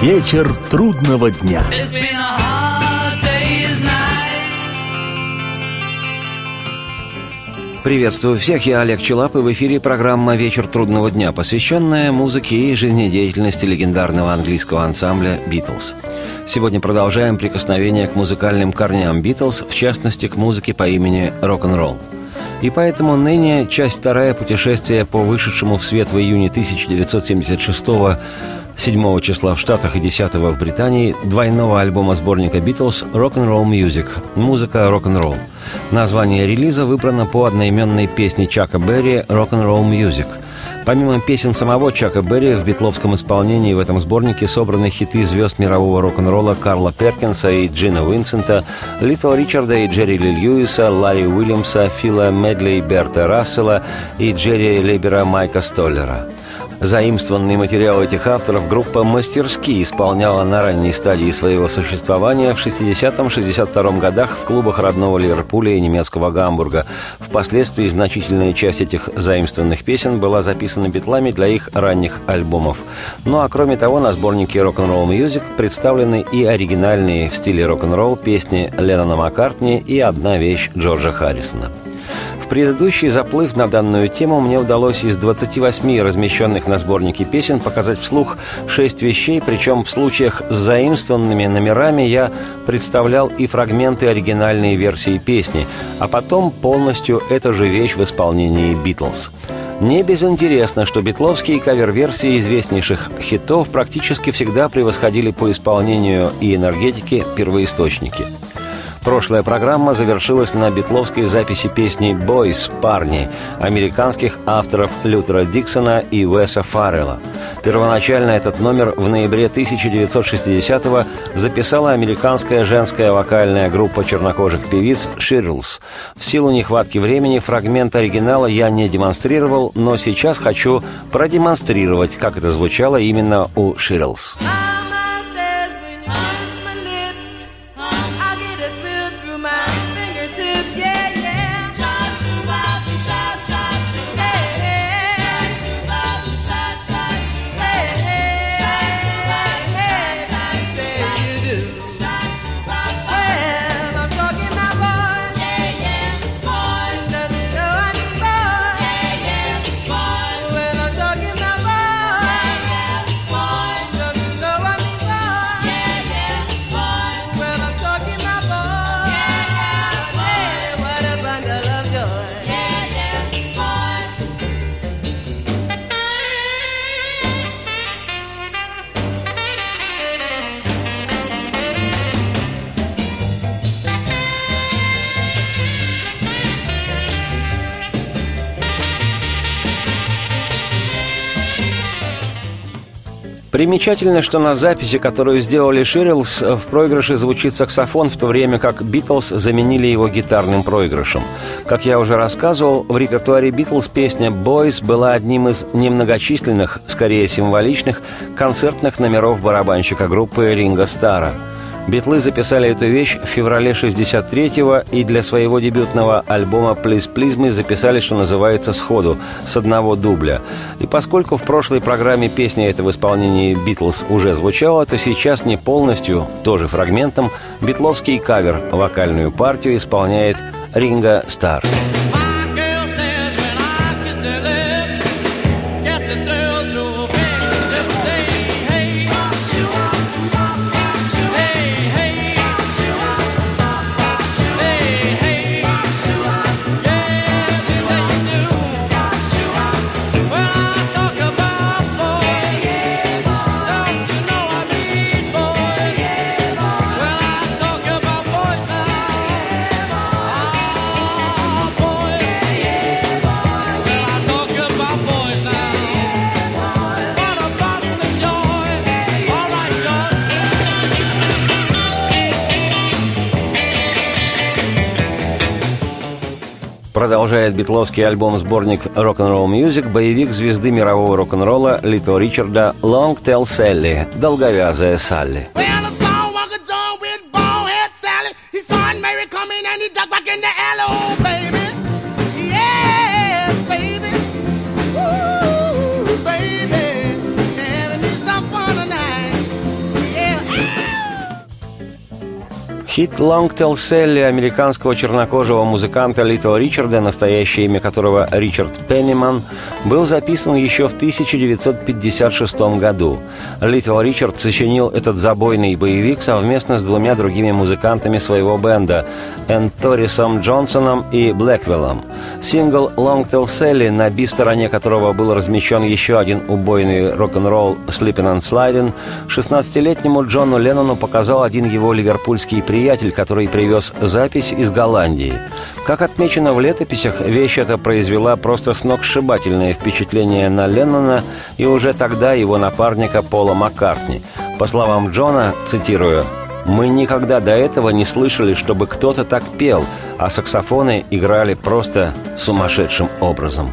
Вечер трудного дня. Приветствую всех, я Олег Челап, и в эфире программа «Вечер трудного дня», посвященная музыке и жизнедеятельности легендарного английского ансамбля «Битлз». Сегодня продолжаем прикосновение к музыкальным корням «Битлз», в частности, к музыке по имени «Рок-н-ролл». И поэтому ныне часть вторая путешествия по вышедшему в свет в июне 1976 года 7 числа в Штатах и 10 в Британии двойного альбома сборника «Битлз» «Rock'n'Roll Music» – «Музыка рок-н-ролл». Название релиза выбрано по одноименной песне Чака Берри «Rock'n'Roll Music». Помимо песен самого Чака Берри, в битловском исполнении в этом сборнике собраны хиты звезд мирового рок-н-ролла Карла Перкинса и Джина Уинсента, Литла Ричарда и Джерри Ли Льюиса, Ларри Уильямса, Фила Медли и Берта Рассела и Джерри Лебера Майка Столлера – Заимствованный материал этих авторов группа мастерски исполняла на ранней стадии своего существования в 60-62 годах в клубах родного Ливерпуля и немецкого Гамбурга. Впоследствии значительная часть этих заимствованных песен была записана битлами для их ранних альбомов. Ну а кроме того, на сборнике Rock'n'Roll Music представлены и оригинальные в стиле рок-н-ролл песни Леннона Маккартни и одна вещь Джорджа Харрисона. В предыдущий заплыв на данную тему мне удалось из 28 размещенных на сборнике песен показать вслух шесть вещей, причем в случаях с заимствованными номерами я представлял и фрагменты оригинальной версии песни, а потом полностью эту же вещь в исполнении «Битлз». Не безинтересно, что битловские кавер-версии известнейших хитов практически всегда превосходили по исполнению и энергетике первоисточники – Прошлая программа завершилась на битловской записи песни «Бойс. Парни» американских авторов Лютера Диксона и Уэса Фаррелла. Первоначально этот номер в ноябре 1960-го записала американская женская вокальная группа чернокожих певиц «Ширлс». В силу нехватки времени фрагмент оригинала я не демонстрировал, но сейчас хочу продемонстрировать, как это звучало именно у «Ширлс». Примечательно, что на записи, которую сделали Ширилс, в проигрыше звучит саксофон, в то время как Битлз заменили его гитарным проигрышем. Как я уже рассказывал, в репертуаре Битлз песня «Boys» была одним из немногочисленных, скорее символичных, концертных номеров барабанщика группы Ринга Стара – Битлы записали эту вещь в феврале 63-го и для своего дебютного альбома «Please Please Me» записали, что называется, сходу, с одного дубля. И поскольку в прошлой программе песня эта в исполнении «Битлз» уже звучала, то сейчас не полностью, тоже фрагментом, битловский кавер, вокальную партию исполняет Ринга Стар. Продолжает битловский альбом-сборник Rock'n'Roll Music боевик звезды мирового рок-н-ролла Лито Ричарда «Long Tell Sally» – «Долговязая Салли». Хит «Long Tell Sally» американского чернокожего музыканта Литл Ричарда, настоящее имя которого Ричард Пенниман, был записан еще в 1956 году. Литл Ричард сочинил этот забойный боевик совместно с двумя другими музыкантами своего бенда – Энторисом Джонсоном и Блэквиллом. Сингл «Long Tell Sally», на би-стороне которого был размещен еще один убойный рок-н-ролл «Sleeping and Sliding», 16-летнему Джону Леннону показал один его ливерпульский приятель приятель, который привез запись из Голландии. Как отмечено в летописях, вещь эта произвела просто сногсшибательное впечатление на Леннона и уже тогда его напарника Пола Маккартни. По словам Джона, цитирую, «Мы никогда до этого не слышали, чтобы кто-то так пел, а саксофоны играли просто сумасшедшим образом».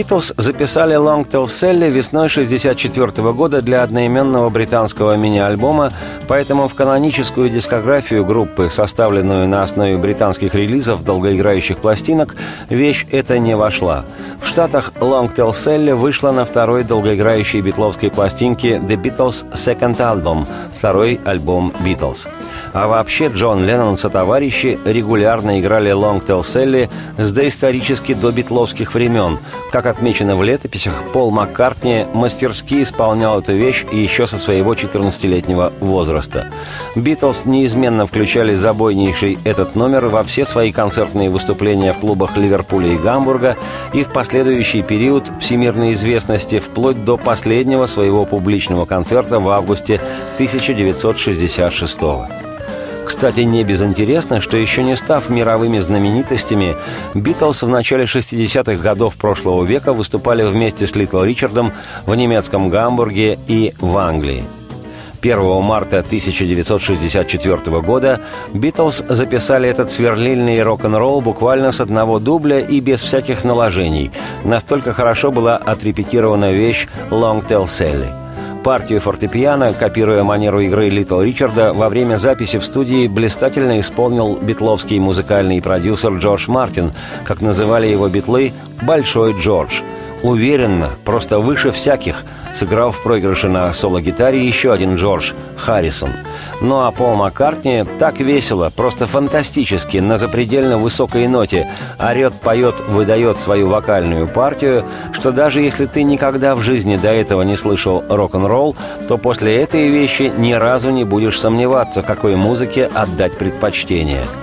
Битлз записали «Long Tall Sally» весной 1964 года для одноименного британского мини-альбома, поэтому в каноническую дискографию группы, составленную на основе британских релизов долгоиграющих пластинок, вещь эта не вошла. В Штатах «Long Tall Sally» вышла на второй долгоиграющей битловской пластинке «The Beatles Second Album» – второй альбом «Битлз». А вообще Джон Леннон со товарищи регулярно играли «Long Tell Sally» с доисторически до битловских времен. Как отмечено в летописях, Пол Маккартни мастерски исполнял эту вещь еще со своего 14-летнего возраста. Битлз неизменно включали забойнейший этот номер во все свои концертные выступления в клубах Ливерпуля и Гамбурга и в последующий период всемирной известности вплоть до последнего своего публичного концерта в августе 1966 года. Кстати, не безинтересно, что еще не став мировыми знаменитостями, Битлз в начале 60-х годов прошлого века выступали вместе с Литл Ричардом в немецком Гамбурге и в Англии. 1 марта 1964 года Битлз записали этот сверлильный рок-н-ролл буквально с одного дубля и без всяких наложений. Настолько хорошо была отрепетирована вещь «Long Tell Sally». Партию фортепиано, копируя манеру игры Литл Ричарда, во время записи в студии блистательно исполнил битловский музыкальный продюсер Джордж Мартин, как называли его битлы «Большой Джордж». Уверенно, просто выше всяких – сыграл в проигрыше на соло-гитаре еще один Джордж Харрисон. Ну а Пол Маккартни так весело, просто фантастически, на запредельно высокой ноте орет, поет, выдает свою вокальную партию, что даже если ты никогда в жизни до этого не слышал рок-н-ролл, то после этой вещи ни разу не будешь сомневаться, какой музыке отдать предпочтение –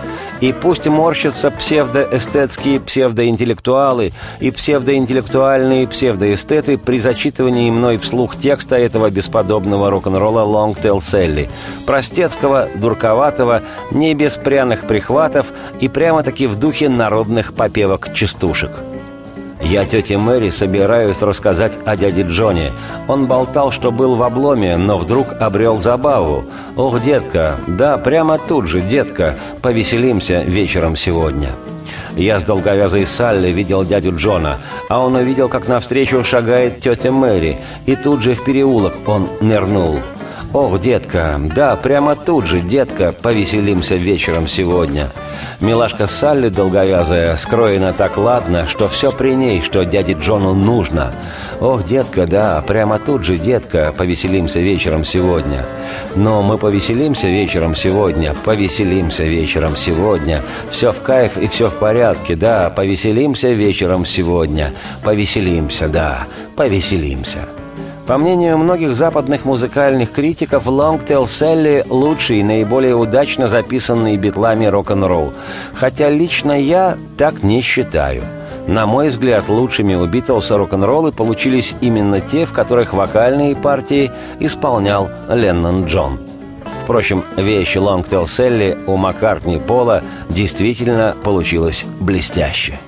и пусть морщатся псевдоэстетские псевдоинтеллектуалы и псевдоинтеллектуальные псевдоэстеты при зачитывании мной вслух текста этого бесподобного рок-н-ролла «Long Tell Sally», простецкого, дурковатого, не без пряных прихватов и прямо-таки в духе народных попевок-частушек. Я тете Мэри собираюсь рассказать о дяде Джоне. Он болтал, что был в обломе, но вдруг обрел забаву. Ох, детка, да, прямо тут же, детка, повеселимся вечером сегодня. Я с долговязой Салли видел дядю Джона, а он увидел, как навстречу шагает тетя Мэри, и тут же в переулок он нырнул. «Ох, детка, да, прямо тут же, детка, повеселимся вечером сегодня». Милашка Салли долговязая скроена так ладно, что все при ней, что дяде Джону нужно. «Ох, детка, да, прямо тут же, детка, повеселимся вечером сегодня». Но мы повеселимся вечером сегодня, повеселимся вечером сегодня. Все в кайф и все в порядке, да, повеселимся вечером сегодня, повеселимся, да, повеселимся. По мнению многих западных музыкальных критиков, Long Tell Sally – лучший и наиболее удачно записанный битлами рок-н-ролл. Хотя лично я так не считаю. На мой взгляд, лучшими у Битлса рок-н-роллы получились именно те, в которых вокальные партии исполнял Леннон Джон. Впрочем, вещи Long Tell Sally у Маккартни Пола действительно получилась блестяще.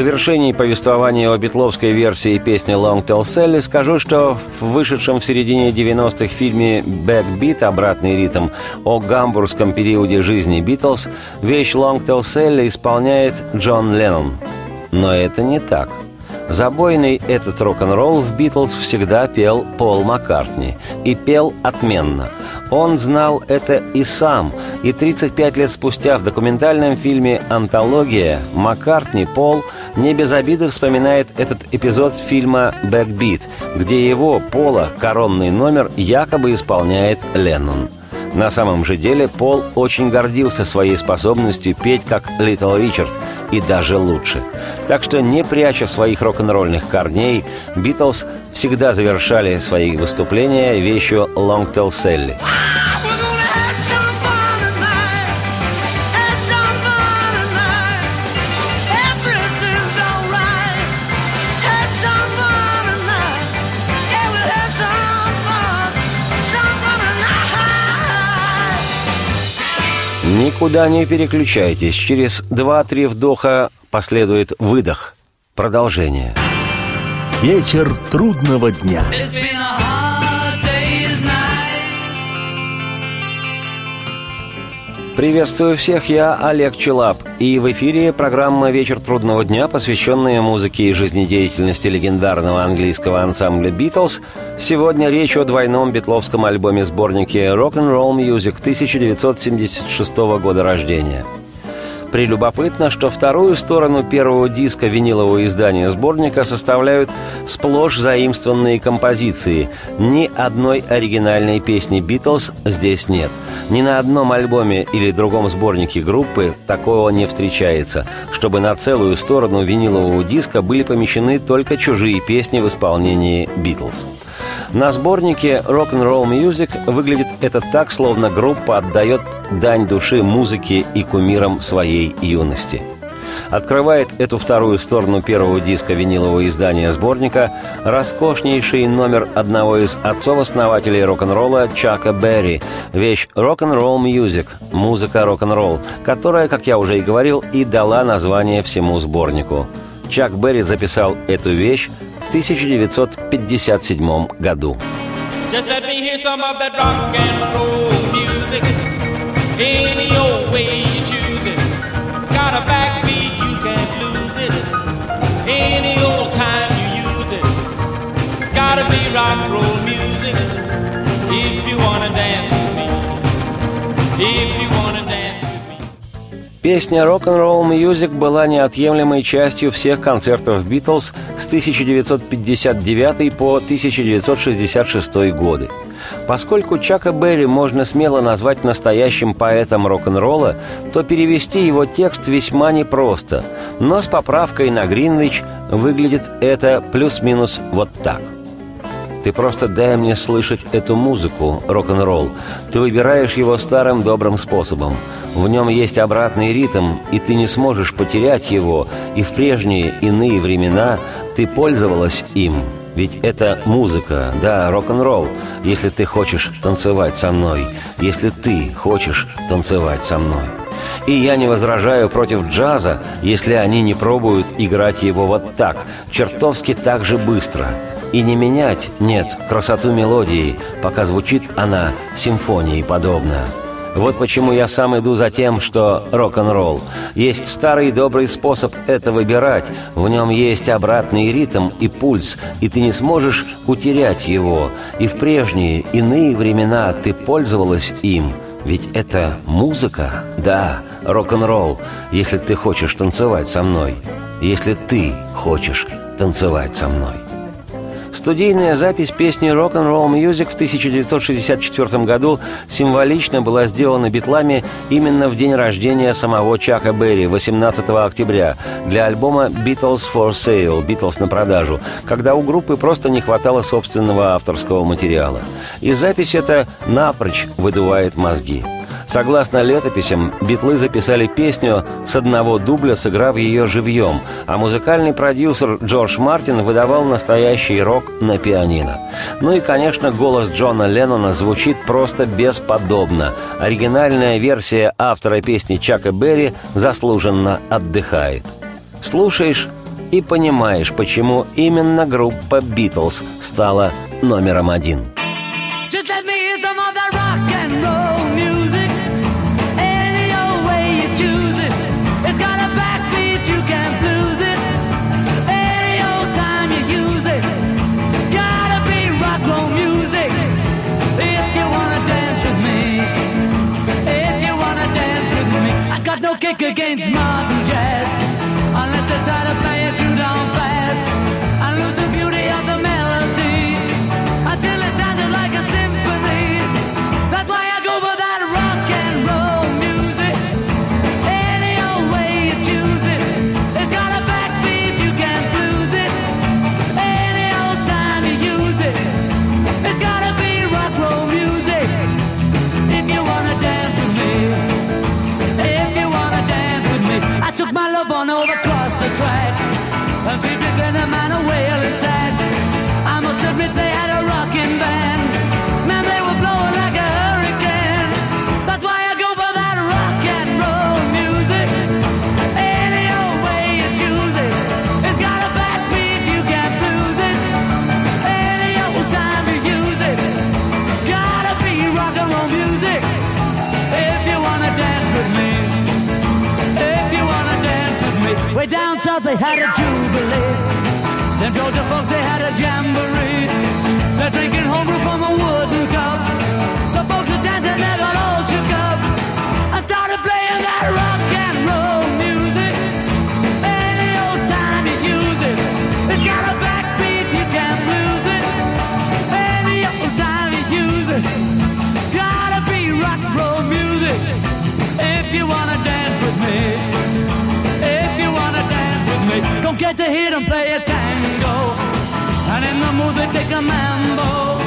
Завершении повествования о битловской версии песни «Long Tall Sally» скажу, что в вышедшем в середине 90-х фильме «Backbeat» «Обратный ритм» о гамбургском периоде жизни Битлз вещь «Long Tall Sally» исполняет Джон Леннон. Но это не так. Забойный этот рок-н-ролл в «Битлз» всегда пел Пол Маккартни. И пел отменно – он знал это и сам, и 35 лет спустя в документальном фильме «Антология» Маккартни Пол не без обиды вспоминает этот эпизод фильма «Backbeat», где его, Пола, коронный номер якобы исполняет Леннон. На самом же деле Пол очень гордился своей способностью петь как Литл Ричард, и даже лучше. Так что, не пряча своих рок-н-ролльных корней, Битлз всегда завершали свои выступления вещью «Long Tall Sally». Никуда не переключайтесь. Через два-три вдоха последует выдох. Продолжение. Вечер трудного дня. Приветствую всех, я Олег Челап. И в эфире программа «Вечер трудного дня», посвященная музыке и жизнедеятельности легендарного английского ансамбля «Битлз». Сегодня речь о двойном битловском альбоме-сборнике «Rock'n'Roll Music» 1976 года рождения – Прелюбопытно, что вторую сторону первого диска винилового издания сборника составляют сплошь заимствованные композиции. Ни одной оригинальной песни «Битлз» здесь нет. Ни на одном альбоме или другом сборнике группы такого не встречается, чтобы на целую сторону винилового диска были помещены только чужие песни в исполнении «Битлз». На сборнике Rock'n'Roll Music выглядит это так, словно группа отдает дань души музыке и кумирам своей юности. Открывает эту вторую сторону первого диска винилового издания сборника роскошнейший номер одного из отцов-основателей рок-н-ролла Чака Берри, вещь «Rock'n'Roll Music» — музыка рок-н-ролл, которая, как я уже и говорил, и дала название всему сборнику. Чак Берри записал эту вещь 1957 году. If you wanna dance. Песня «Rock'n'Roll Music» была неотъемлемой частью всех концертов «Битлз» с 1959 по 1966 годы. Поскольку Чака Берри можно смело назвать настоящим поэтом рок-н-ролла, то перевести его текст весьма непросто, но с поправкой на Гринвич выглядит это плюс-минус вот так – ты просто дай мне слышать эту музыку, рок-н-ролл. Ты выбираешь его старым добрым способом. В нем есть обратный ритм, и ты не сможешь потерять его, и в прежние иные времена ты пользовалась им. Ведь это музыка, да, рок-н-ролл, если ты хочешь танцевать со мной, если ты хочешь танцевать со мной. И я не возражаю против джаза, если они не пробуют играть его вот так, чертовски так же быстро – и не менять, нет, красоту мелодии, пока звучит она симфонии подобно. Вот почему я сам иду за тем, что рок-н-ролл. Есть старый добрый способ это выбирать. В нем есть обратный ритм и пульс, и ты не сможешь утерять его. И в прежние, иные времена ты пользовалась им. Ведь это музыка, да, рок-н-ролл, если ты хочешь танцевать со мной. Если ты хочешь танцевать со мной. Студийная запись песни «Rock'n'Roll Music» в 1964 году символично была сделана битлами именно в день рождения самого Чака Берри, 18 октября, для альбома «Beatles for Sale» «Beatles на продажу», когда у группы просто не хватало собственного авторского материала. И запись эта напрочь выдувает мозги. Согласно летописям, битлы записали песню с одного дубля, сыграв ее живьем, а музыкальный продюсер Джордж Мартин выдавал настоящий рок на пианино. Ну и, конечно, голос Джона Леннона звучит просто бесподобно. Оригинальная версия автора песни Чака Берри заслуженно отдыхает. Слушаешь и понимаешь, почему именно группа «Битлз» стала номером один. kick against modern jazz unless they're tired of playing. They had a jubilee. Them Georgia folks they had a jamboree. They're drinking homebrew from a wooden cup. The folks are dancing, they got all shook up. I started playing that rock and roll music. Any old time you use it, it's got a backbeat you can't lose it. Any old time you use it. Gotta be rock and roll music if you wanna dance with me. Don't get to hear them play a tango. And in the mood they take a mambo.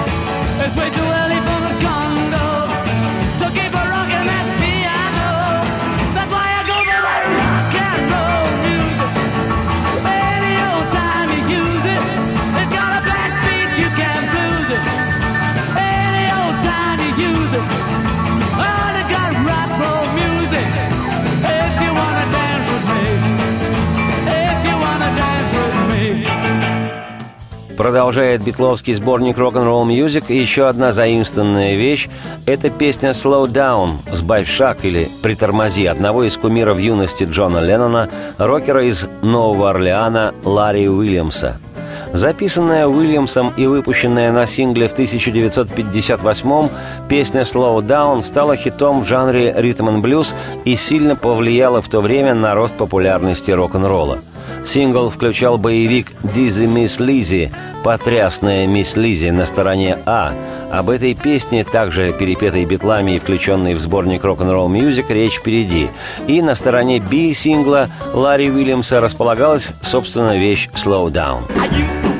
It's way too early for the Продолжает битловский сборник рок-н-ролл Music и еще одна заимствованная вещь – это песня «Slow Down» «Сбавь шаг» или «Притормози» одного из кумиров юности Джона Леннона, рокера из Нового Орлеана Ларри Уильямса. Записанная Уильямсом и выпущенная на сингле в 1958-м, песня «Slow Down» стала хитом в жанре ритм н блюз и сильно повлияла в то время на рост популярности рок-н-ролла. Сингл включал боевик «Dizzy Miss Lizzy», «Потрясная Мисс Лизи» на стороне А. Об этой песне, также перепетой битлами и включенной в сборник Rock'n'Roll Music, речь впереди. И на стороне Б сингла Ларри Уильямса располагалась, собственно, вещь «Slow Down». I used to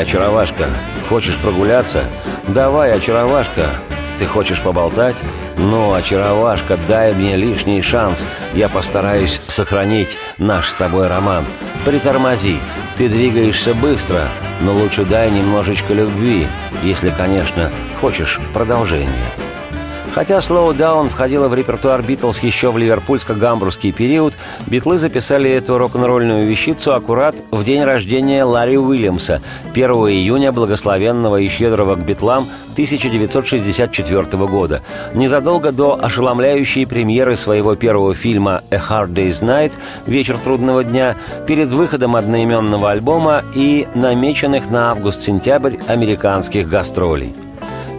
очаровашка, хочешь прогуляться? Давай, очаровашка, ты хочешь поболтать? Ну, очаровашка, дай мне лишний шанс. Я постараюсь сохранить наш с тобой роман. Притормози, ты двигаешься быстро, но лучше дай немножечко любви, если, конечно, хочешь продолжения. Хотя Slow Down входила в репертуар Битлз еще в ливерпульско-гамбургский период, битлы записали эту рок-н-ролльную вещицу аккурат в день рождения Ларри Уильямса, 1 июня благословенного и щедрого к битлам 1964 года, незадолго до ошеломляющей премьеры своего первого фильма «A Hard Day's Night» «Вечер трудного дня», перед выходом одноименного альбома и намеченных на август-сентябрь американских гастролей.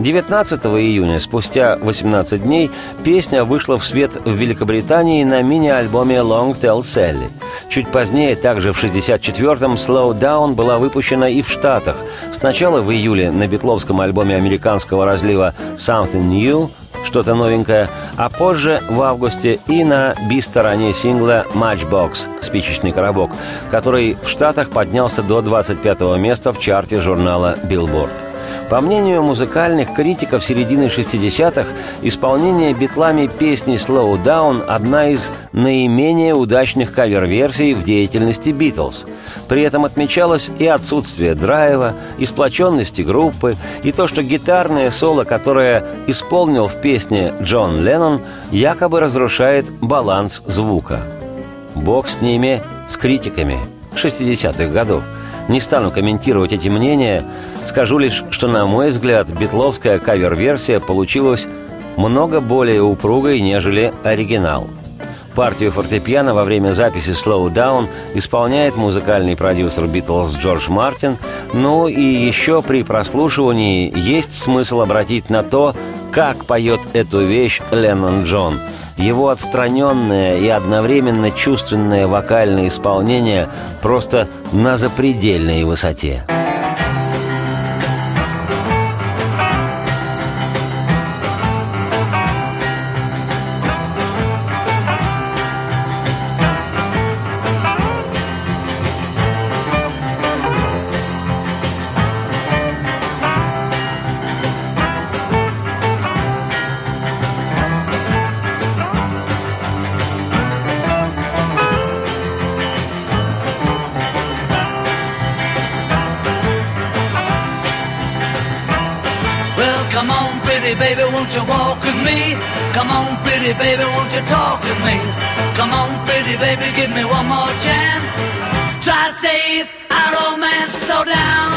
19 июня, спустя 18 дней, песня вышла в свет в Великобритании на мини-альбоме Long Tell Sally. Чуть позднее, также в 64-м, Slow Down была выпущена и в Штатах. Сначала в июле на битловском альбоме американского разлива Something New, что-то новенькое, а позже, в августе, и на би-стороне сингла «Matchbox» – «Спичечный коробок», который в Штатах поднялся до 25 места в чарте журнала «Billboard». По мнению музыкальных критиков середины 60-х, исполнение битлами песни «Slow Down» – одна из наименее удачных кавер-версий в деятельности «Битлз». При этом отмечалось и отсутствие драйва, и сплоченности группы, и то, что гитарное соло, которое исполнил в песне Джон Леннон, якобы разрушает баланс звука. Бог с ними, с критиками 60-х годов. Не стану комментировать эти мнения – Скажу лишь, что, на мой взгляд, битловская кавер-версия получилась много более упругой, нежели оригинал. Партию фортепиано во время записи «Slow Down» исполняет музыкальный продюсер «Битлз» Джордж Мартин, ну и еще при прослушивании есть смысл обратить на то, как поет эту вещь Леннон Джон. Его отстраненное и одновременно чувственное вокальное исполнение просто на запредельной высоте. Won't you walk with me? Come on, pretty baby, won't you talk with me? Come on, pretty baby, give me one more chance. Try to save our romance, slow down.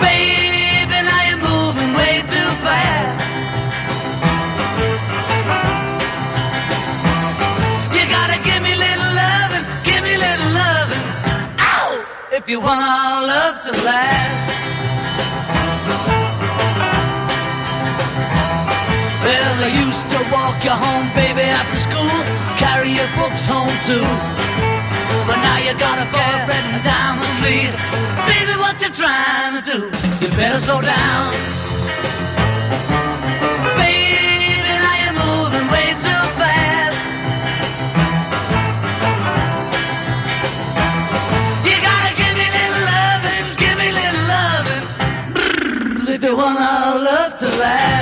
Baby, now you're moving way too fast. You gotta give me little loving, give me little loving. Ow! If you want our love to last. I used to walk you home, baby, after school, carry your books home too. But now you got a boyfriend down the street. Baby, what you trying to do? You better slow down. Baby, now you're moving way too fast. You gotta give me little loving, give me little loving. If you want our love to last.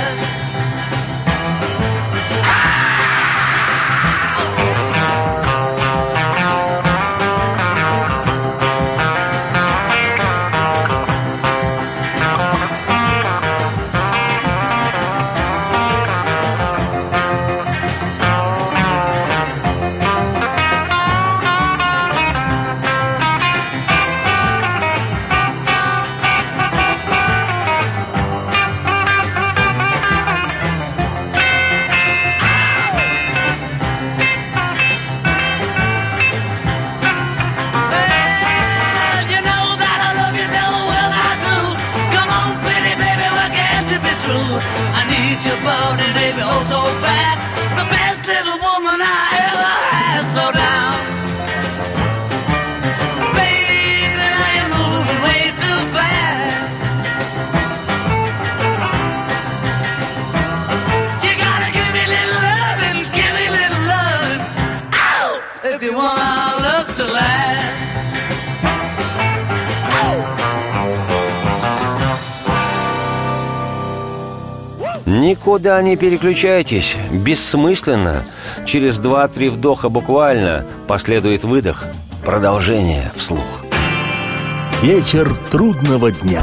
Никуда не переключайтесь, бессмысленно. Через два-три вдоха буквально последует выдох. Продолжение вслух. Вечер трудного дня.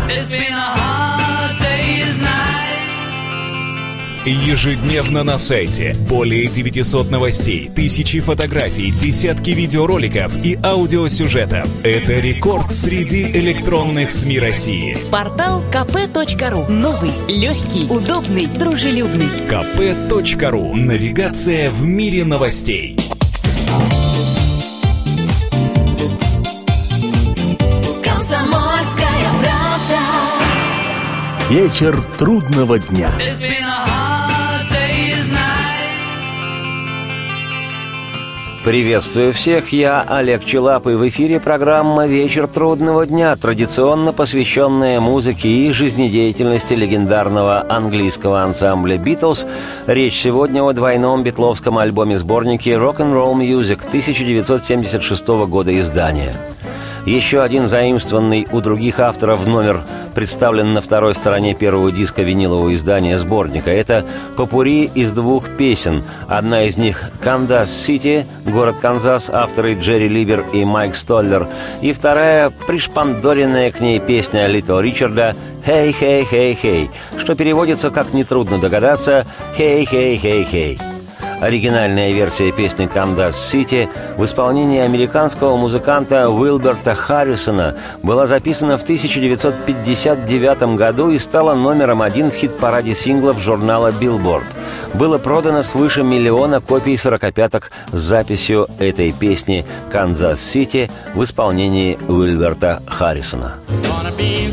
Ежедневно на сайте более 900 новостей, тысячи фотографий, десятки видеороликов и аудиосюжетов. Это рекорд среди электронных СМИ России. Портал kp.ru. Новый, легкий, удобный, дружелюбный. kp.ru. Навигация в мире новостей. Комсомольская правда. Вечер трудного дня. Приветствую всех, я Олег Челап, и в эфире программа «Вечер трудного дня», традиционно посвященная музыке и жизнедеятельности легендарного английского ансамбля «Битлз». Речь сегодня о двойном битловском альбоме-сборнике «Rock'n'Roll Music» 1976 года издания. Еще один заимствованный у других авторов номер представлен на второй стороне первого диска винилового издания сборника. Это попури из двух песен. Одна из них «Kansas City», город Канзас, авторы Джерри Либер и Майк Столлер. И вторая пришпандоренная к ней песня Литл Ричарда «Хей, хей, хей, хей», что переводится, как нетрудно догадаться, «Хей, хей, хей, хей». Оригинальная версия песни «Kansas City» в исполнении американского музыканта Уилберта Харрисона была записана в 1959 году и стала номером один в хит-параде синглов журнала Billboard. Было продано свыше миллиона копий сорокопяток с записью этой песни «Kansas City» в исполнении Уилберта Харрисона. Gonna be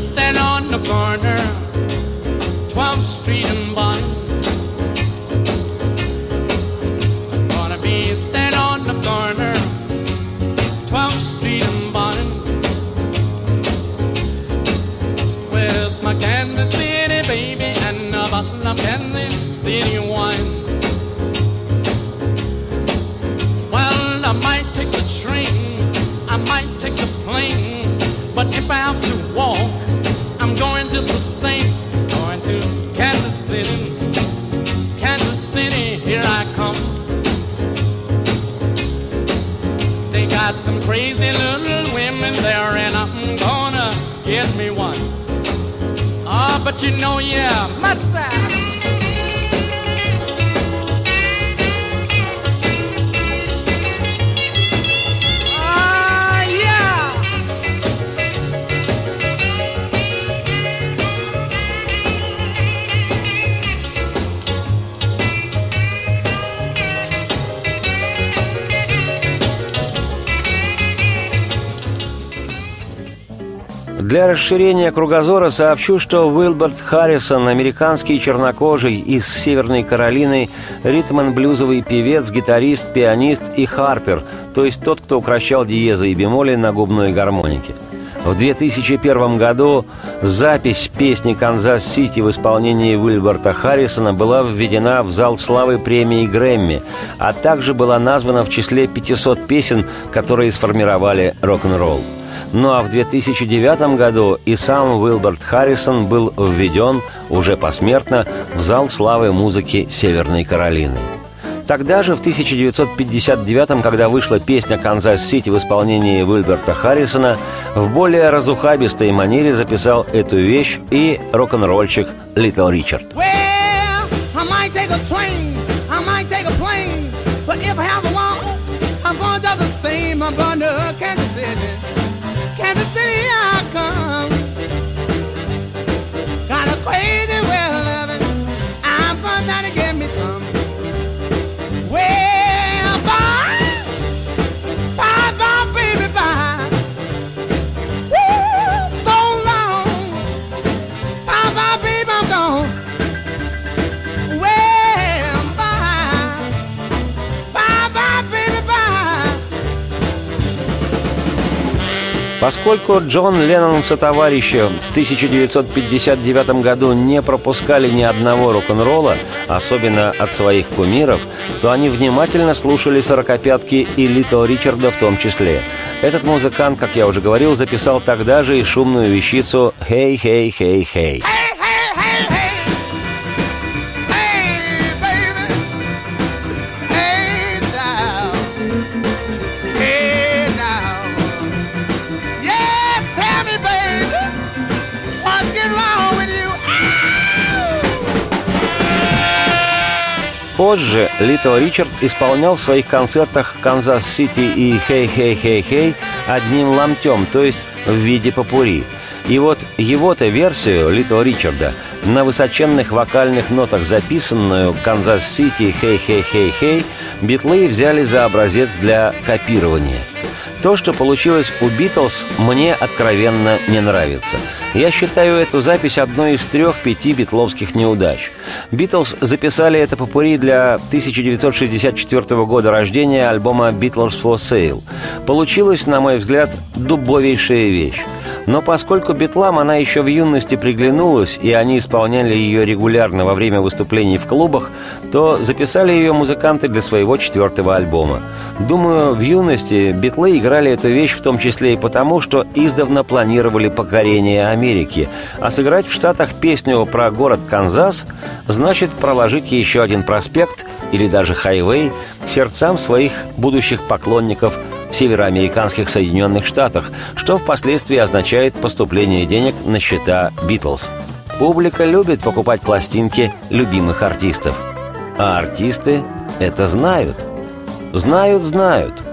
crazy little women there, and I'm gonna get me one. Ah, but you know, yeah, my side. Для расширения кругозора сообщу, что Уилберт Харрисон, американский чернокожий из Северной Каролины, ритм-н-блюзовый певец, гитарист, пианист и харпер, то есть тот, кто укрощал диезы и бемоли на губной гармонике. В 2001 году запись песни «Kansas City» в исполнении Уилберта Харрисона была введена в зал славы премии Грэмми, а также была названа в числе 500 песен, которые сформировали рок-н-ролл. Ну а в 2009 году и сам Уилберт Харрисон был введен уже посмертно в зал славы музыки Северной Каролины. Тогда же, в 1959 когда вышла песня «Kansas City» в исполнении Уилберта Харрисона, в более разухабистой манере записал эту вещь и рок-н-ролльщик Литл Ричард. Well, Поскольку Джон Леннон со товарища в 1959 году не пропускали ни одного рок-н-ролла, особенно от своих кумиров, то они внимательно слушали «Сорокопятки» и Литл Ричарда в том числе. Этот музыкант, как я уже говорил, записал тогда же и шумную вещицу «Хей, хей, хей, хей». Hey, hey, Позже Литл Ричард исполнял в своих концертах «Канзас-Сити» и «Хей-хей-хей-хей» одним ломтем, то есть в виде попурри. И вот его-то версию Литл Ричарда на высоченных вокальных нотах записанную «Канзас-Сити» «Хей-хей-хей-хей» битлы взяли за образец для копирования. То, что получилось у «Битлз», мне откровенно не нравится. Я считаю эту запись одной из трех-пяти битловских неудач. Битлз записали это попури для 1964 года рождения альбома «Beatles for Sale». Получилась, на мой взгляд, дубовейшая вещь. Но поскольку битлам она еще в юности приглянулась, и они исполняли ее регулярно во время выступлений в клубах, то записали ее музыканты для своего четвертого альбома. Думаю, в юности битлы играли эту вещь в том числе и потому, что издавна планировали покорение Америки, а сыграть в Штатах песню про город Канзас значит проложить еще один проспект или даже хайвей к сердцам своих будущих поклонников в североамериканских Соединенных Штатах, что впоследствии означает поступление денег на счета «Битлз». Публика любит покупать пластинки любимых артистов. А артисты это знают. Знают, знают –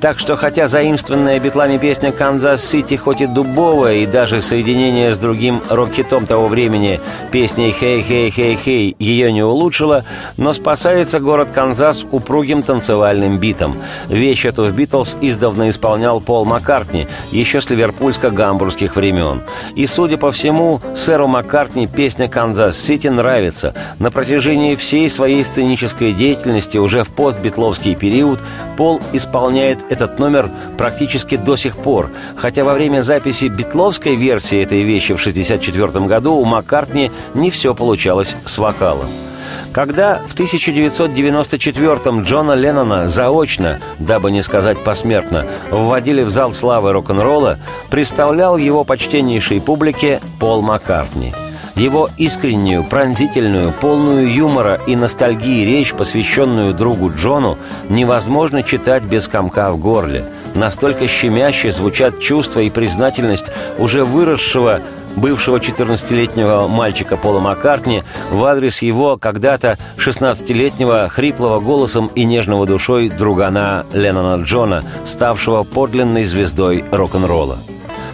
так что, хотя заимствованная битлами песня «Канзас-Сити» хоть и дубовая, и даже соединение с другим рок-хитом того времени, песней «Хей-хей-хей-хей» ее не улучшило, но спасается город Канзас упругим танцевальным битом. Вещь эту в «Битлз» издавна исполнял Пол Маккартни, еще с ливерпульско-гамбургских времен. И, судя по всему, сэру Маккартни песня «Канзас-Сити» нравится. На протяжении всей своей сценической деятельности уже в постбитловский период Пол исполняет исполняет этот номер практически до сих пор, хотя во время записи битловской версии этой вещи в 1964 году у Маккартни не все получалось с вокалом. Когда в 1994-м Джона Леннона заочно, дабы не сказать посмертно, вводили в зал славы рок-н-ролла, представлял его почтеннейшей публике Пол Маккартни – его искреннюю, пронзительную, полную юмора и ностальгии речь, посвященную другу Джону, невозможно читать без комка в горле. Настолько щемяще звучат чувства и признательность уже выросшего бывшего 14-летнего мальчика Пола Маккартни в адрес его когда-то 16-летнего хриплого голосом и нежного душой другана Леннона Джона, ставшего подлинной звездой рок-н-ролла.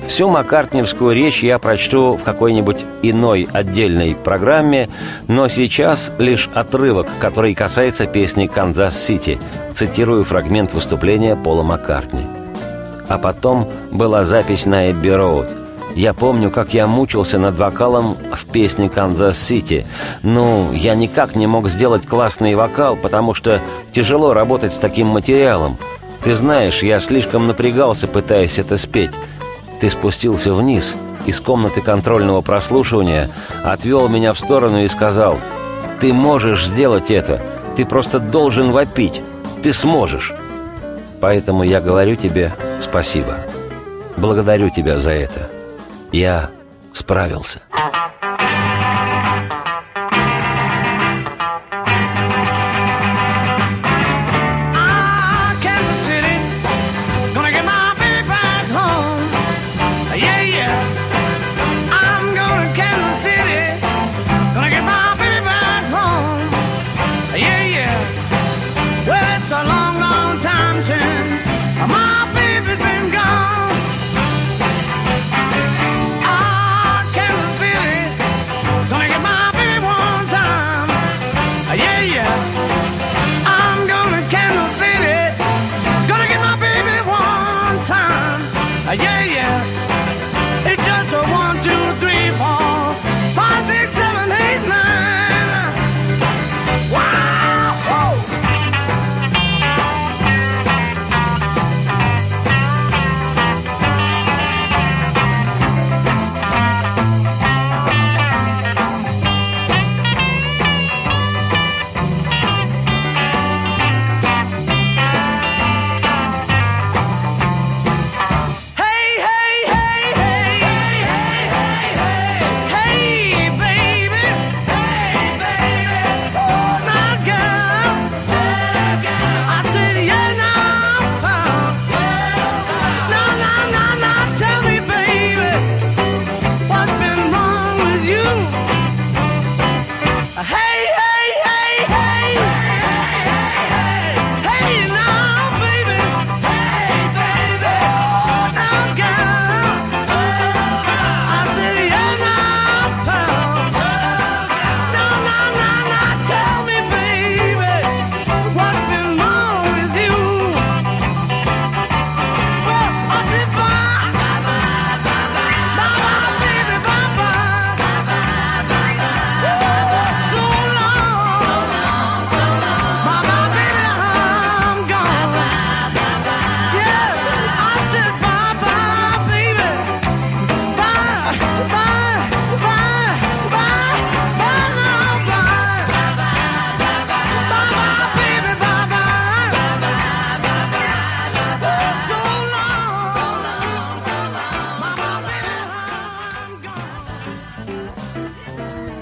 Всю Маккартневскую речь я прочту в какой-нибудь иной отдельной программе, но сейчас лишь отрывок, который касается песни «Канзас-Сити». Цитирую фрагмент выступления Пола Маккартни. А потом была запись на Эбби Роуд. Я помню, как я мучился над вокалом в песне «Канзас-Сити». Ну, я никак не мог сделать классный вокал, потому что тяжело работать с таким материалом. Ты знаешь, я слишком напрягался, пытаясь это спеть. Ты спустился вниз из комнаты контрольного прослушивания, отвел меня в сторону и сказал, «Ты можешь сделать это, ты просто должен вопить, ты сможешь». Поэтому я говорю тебе спасибо. Благодарю тебя за это. Я справился.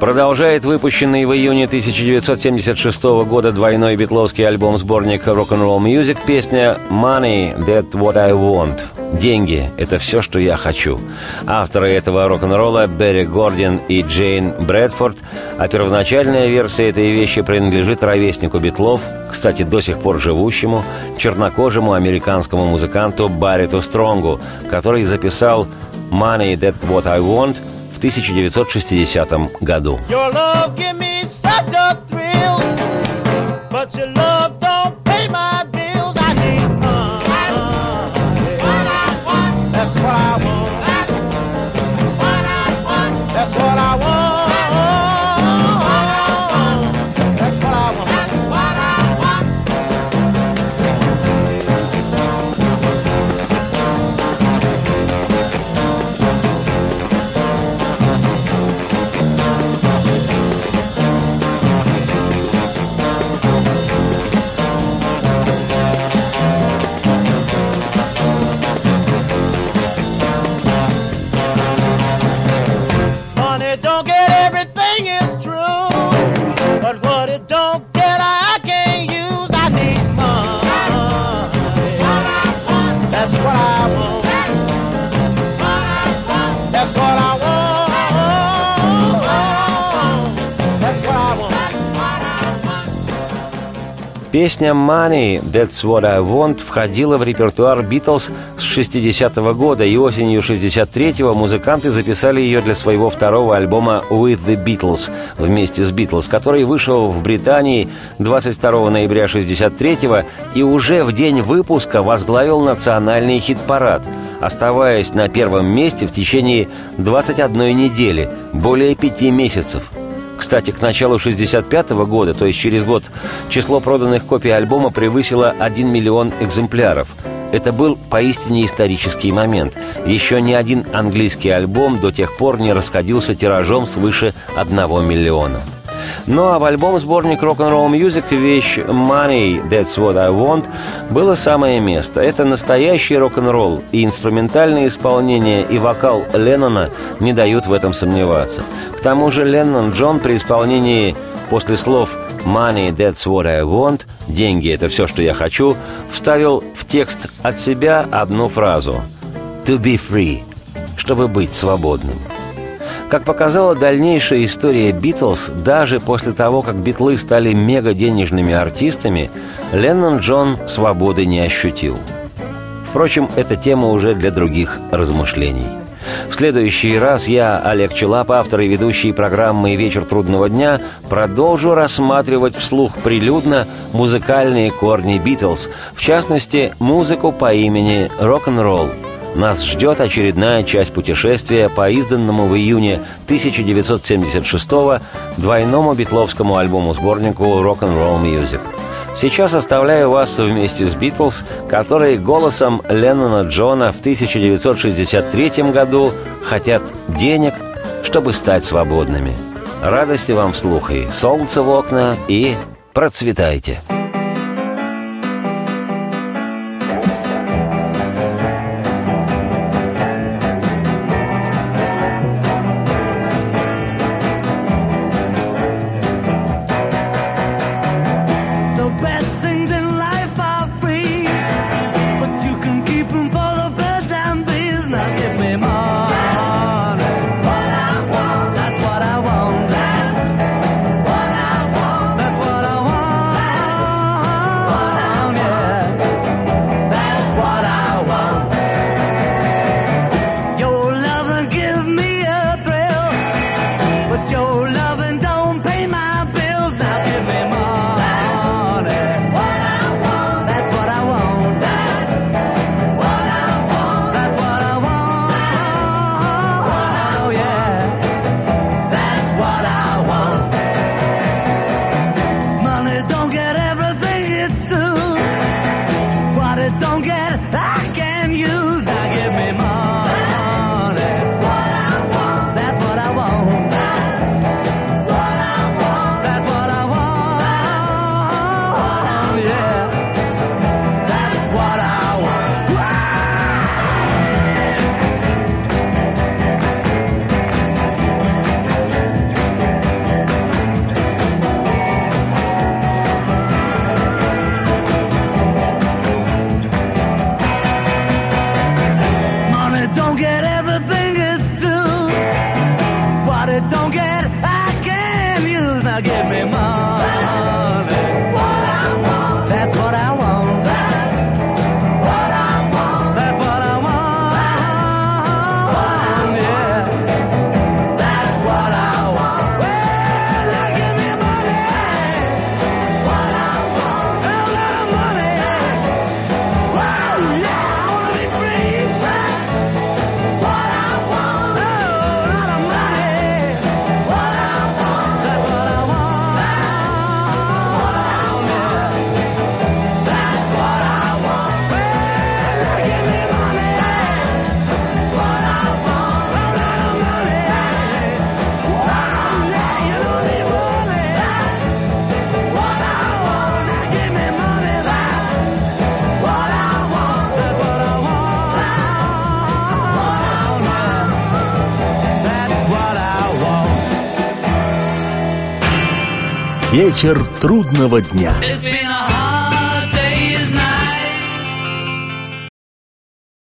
Продолжает выпущенный в июне 1976 года двойной битловский альбом-сборник Rock'n'Roll Music. Песня «Money, That What I Want» «Деньги – это все, что я хочу». Авторы этого рок-н-ролла Берри Гордин и Джейн Брэдфорд, а первоначальная версия этой вещи принадлежит ровеснику битлов, кстати, до сих пор живущему, чернокожему американскому музыканту Барриту Стронгу, который записал «Money, That What I Want» 1960 году. Песня «Money, That's What I Want» входила в репертуар «Битлз» с 60-го года, и осенью 63-го музыканты записали ее для своего второго альбома «With the Beatles» вместе с «Битлз», который вышел в Британии 22 ноября 63-го и уже в день выпуска возглавил национальный хит-парад, оставаясь на первом месте в течение 21 недели, более пяти месяцев – кстати, к началу 65 года, то есть через год, число проданных копий альбома превысило 1 миллион экземпляров. Это был поистине исторический момент. Еще ни один английский альбом до тех пор не расходился тиражом свыше 1 миллиона. Ну а в альбом-сборник Rock'n'Roll Music вещь «Money, That's What I Want» было самое место. Это настоящий рок-н-ролл, и инструментальное исполнение и вокал Леннона не дают в этом сомневаться. К тому же Леннон Джон при исполнении после слов «Money, that's what I want» «Деньги – это все, что я хочу» вставил в текст от себя одну фразу «To be free» – «чтобы быть свободным». Как показала дальнейшая история «Битлз», даже после того, как «Битлы» стали мега-денежными артистами, Леннон Джон свободы не ощутил. Впрочем, это тема уже для других размышлений. В следующий раз я, Олег Челап, автор и ведущий программы «Вечер трудного дня», продолжу рассматривать вслух прилюдно музыкальные корни «Битлз», в частности, музыку по имени «Рок-н-ролл», нас ждет очередная часть путешествия по изданному в июне 1976-го двойному битловскому альбому-сборнику «Rock'n'Roll Music». Сейчас оставляю вас вместе с «Битлз», которые голосом Леннона Джона в 1963 году хотят денег, чтобы стать свободными. Радости вам вслух и солнце в окна, и процветайте! The Вечер трудного дня.